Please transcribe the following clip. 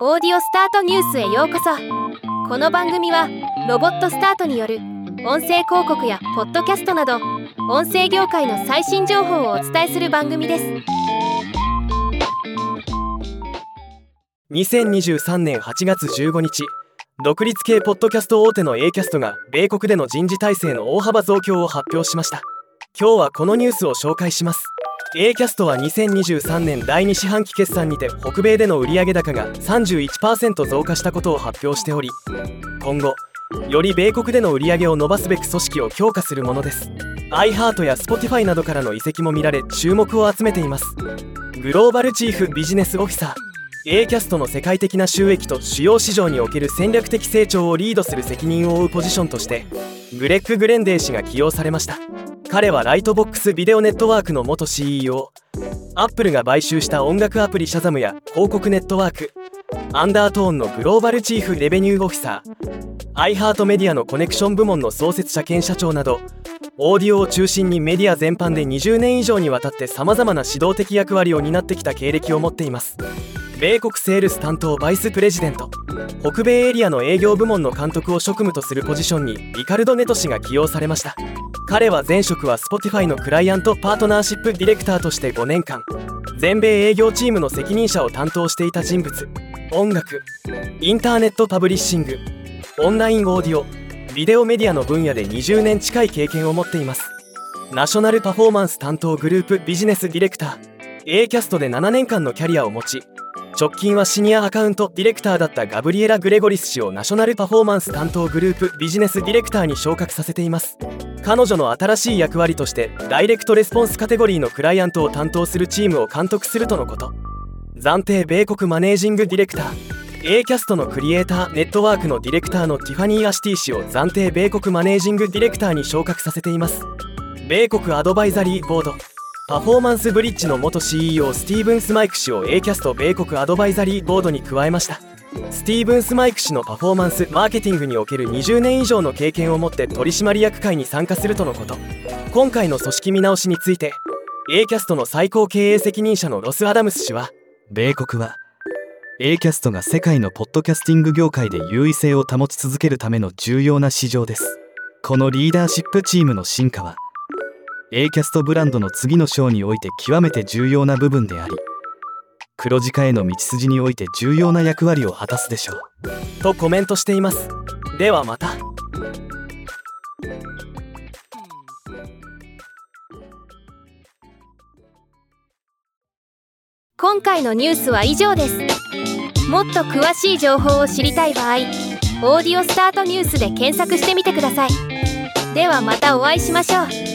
オーディオスタートニュースへようこそ。この番組はロボットスタートによる音声広告やポッドキャストなど音声業界の最新情報をお伝えする番組です。2023年8月15日独立系ポッドキャスト大手の A キャストが米国での人事体制の大幅増強を発表しました。今日はこのニュースを紹介します。A キャストは2023年第2四半期決算にて北米での売上高が31%増加したことを発表しており今後より米国での売り上げを伸ばすべく組織を強化するものです。iHeart や Spotify などからの移籍も見られ注目を集めています。グローバルチーフビジネスオフィサー。A キャストの世界的な収益と主要市場における戦略的成長をリードする責任を負うポジションとしてグレッグ・グレンデー氏が起用されました。彼は Lightbox Video Network の元 CEO アップルが買収した音楽アプリ Shazam や広告ネットワーク。 Undertone のグローバルチーフレベニューオフィサー。 iHeartMedia のコネクション部門の創設者兼社長など。オーディオを中心にメディア全般で20年以上にわたってさまざまな指導的役割を担ってきた経歴を持っています。米国セールス担当バイスプレジデント。北米エリアの営業部門の監督を職務とするポジションにリカルド・ネト氏が起用されました。彼は前職は Spotify のクライアントパートナーシップディレクターとして5年間。全米営業チームの責任者を担当していた人物。音楽。インターネットパブリッシング。オンラインオーディオ。ビデオメディアの分野で20年近い経験を持っています。ナショナルパフォーマンス担当グループ。ビジネスディレクター。A キャストで7年間のキャリアを持ち直近はシニアアカウントディレクターだったガブリエラ・グレゴリス氏をナショナルパフォーマンス担当グループ。ビジネスディレクターに昇格させています。彼女の新しい役割としてダイレクトレスポンスカテゴリーのクライアントを担当するチームを監督するとのこと。暫定米国マネージングディレクター。A キャストのクリエイターネットワークのディレクターのティファニー・アシティ氏を暫定米国マネージングディレクターに昇格させています。米国アドバイザリーボード。Performance Bridge の元 CEO スティーブン・スマイク氏を A キャスト米国アドバイザリーボードに加えました。スティーブン・スマイク氏のパフォーマンスマーケティングにおける20年以上の経験を持って取締役会に参加するとのこと。今回の組織見直しについて A キャストの最高経営責任者のロス・アダムス氏は米国は A キャストが世界のポッドキャスティング業界で優位性を保ち続けるための重要な市場です。このリーダーシップチームの進化は A キャストブランドの次の章において極めて重要な部分であり黒字化への道筋において重要な役割を果たすでしょう。とコメントしています。ではまた。今回のニュースは以上です。もっと詳しい情報を知りたい場合「オーディオスタートニュース」で検索してみてください。ではまたお会いしましょう